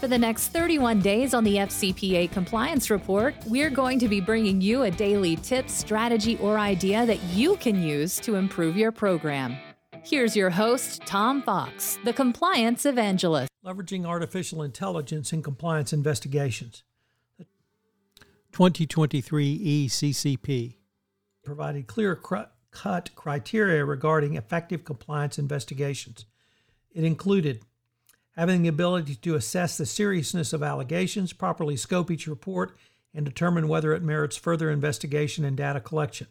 For the next 31 days on the FCPA Compliance Report, we're going to be bringing you a daily tip, strategy, or idea that you can use to improve your program. Here's your host, Tom Fox, the Compliance Evangelist. Leveraging artificial intelligence in compliance investigations. 2023 ECCP provided clear cut criteria regarding effective compliance investigations. It included having the ability to assess the seriousness of allegations, properly scope each report, and determine whether it merits further investigation and data collection.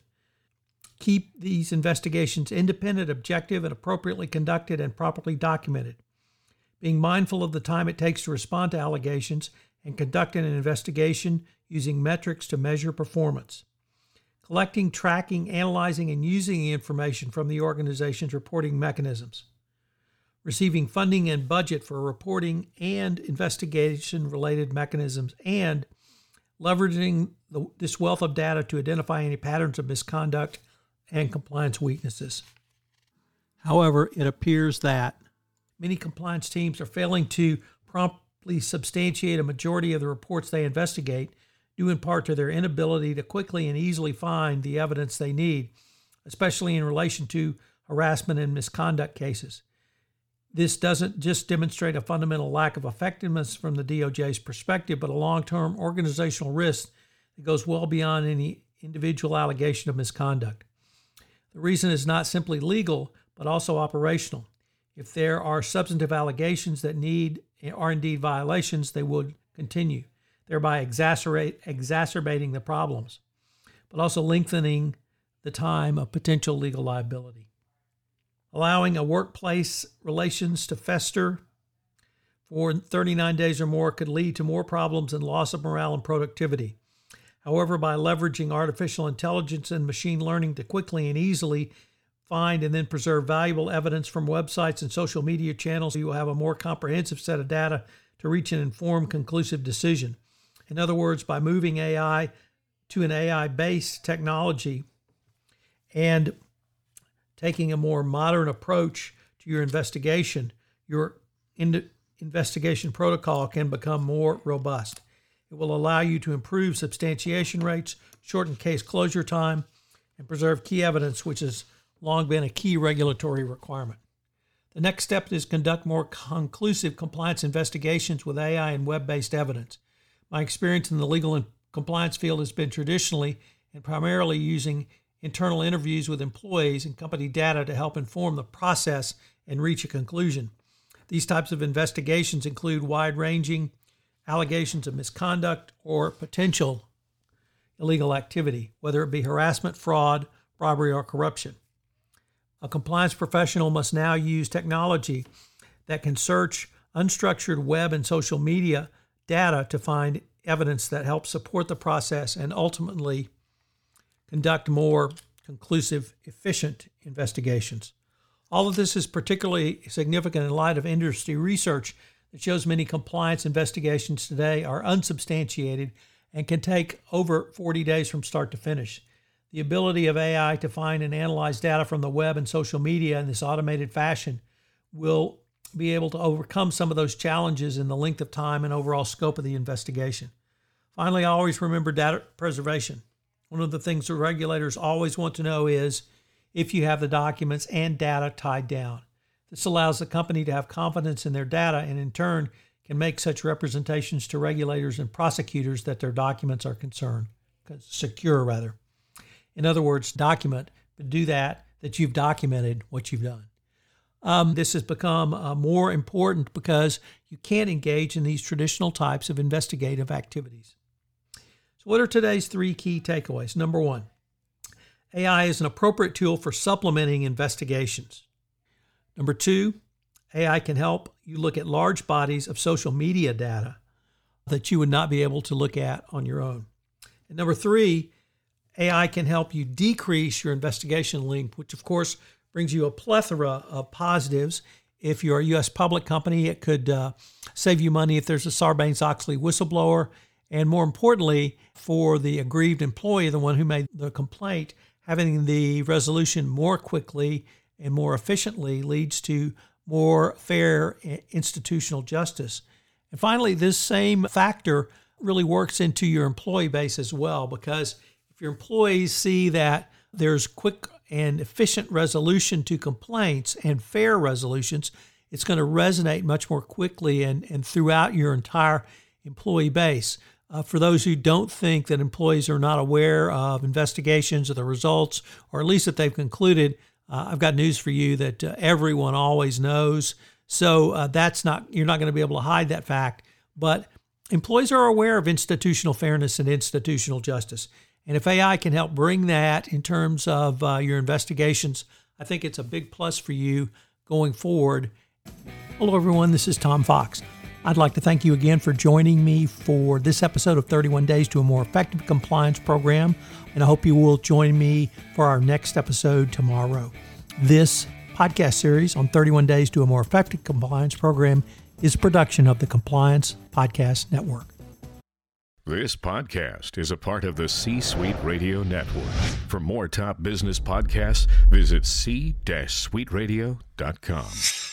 Keep these investigations independent, objective, and appropriately conducted and properly documented. Being mindful of the time it takes to respond to allegations and conducting an investigation using metrics to measure performance. Collecting, tracking, analyzing, and using the information from the organization's reporting mechanisms receiving funding and budget for reporting and investigation related mechanisms, and leveraging the, this wealth of data to identify any patterns of misconduct and compliance weaknesses. However, it appears that many compliance teams are failing to promptly substantiate a majority of the reports they investigate, due in part to their inability to quickly and easily find the evidence they need, especially in relation to harassment and misconduct cases. This doesn't just demonstrate a fundamental lack of effectiveness from the DOJ's perspective, but a long term organizational risk that goes well beyond any individual allegation of misconduct. The reason is not simply legal, but also operational. If there are substantive allegations that need are indeed violations, they would continue, thereby exacerbating the problems, but also lengthening the time of potential legal liability allowing a workplace relations to fester for 39 days or more could lead to more problems and loss of morale and productivity. However, by leveraging artificial intelligence and machine learning to quickly and easily find and then preserve valuable evidence from websites and social media channels, you will have a more comprehensive set of data to reach an informed, conclusive decision. In other words, by moving AI to an AI based technology and taking a more modern approach to your investigation, your in- investigation protocol can become more robust. It will allow you to improve substantiation rates, shorten case closure time, and preserve key evidence, which has long been a key regulatory requirement. The next step is conduct more conclusive compliance investigations with AI and web based evidence. My experience in the legal and compliance field has been traditionally and primarily using internal interviews with employees and company data to help inform the process and reach a conclusion. These types of investigations include wide ranging allegations of misconduct or potential illegal activity, whether it be harassment, fraud, robbery, or corruption. A compliance professional must now use technology that can search unstructured web and social media data to find evidence that helps support the process and ultimately conduct more conclusive, efficient investigations. All of this is particularly significant in light of industry research that shows many compliance investigations today are unsubstantiated and can take over 40 days from start to finish. The ability of AI to find and analyze data from the web and social media in this automated fashion will be able to overcome some of those challenges in the length of time and overall scope of the investigation. Finally, always remember data preservation. One of the things the regulators always want to know is if you have the documents and data tied down. This allows the company to have confidence in their data and, in turn, can make such representations to regulators and prosecutors that their documents are concerned, secure rather. In other words, document, but do that that you've documented what you've done. Um, this has become uh, more important because you can't engage in these traditional types of investigative activities. So, what are today's three key takeaways? Number one, AI is an appropriate tool for supplementing investigations. Number two, AI can help you look at large bodies of social media data that you would not be able to look at on your own. And number three, AI can help you decrease your investigation length, which of course brings you a plethora of positives. If you're a U.S. public company, it could uh, save you money if there's a Sarbanes Oxley whistleblower. And more importantly, for the aggrieved employee, the one who made the complaint, having the resolution more quickly and more efficiently leads to more fair institutional justice. And finally, this same factor really works into your employee base as well because if your employees see that there's quick and efficient resolution to complaints and fair resolutions, it's going to resonate much more quickly and, and throughout your entire employee base. Uh, for those who don't think that employees are not aware of investigations or the results, or at least that they've concluded, uh, I've got news for you that uh, everyone always knows. So uh, that's not you're not going to be able to hide that fact. But employees are aware of institutional fairness and institutional justice. And if AI can help bring that in terms of uh, your investigations, I think it's a big plus for you going forward. Hello, everyone. This is Tom Fox. I'd like to thank you again for joining me for this episode of 31 Days to a More Effective Compliance Program. And I hope you will join me for our next episode tomorrow. This podcast series on 31 Days to a More Effective Compliance Program is a production of the Compliance Podcast Network. This podcast is a part of the C Suite Radio Network. For more top business podcasts, visit c-suiteradio.com.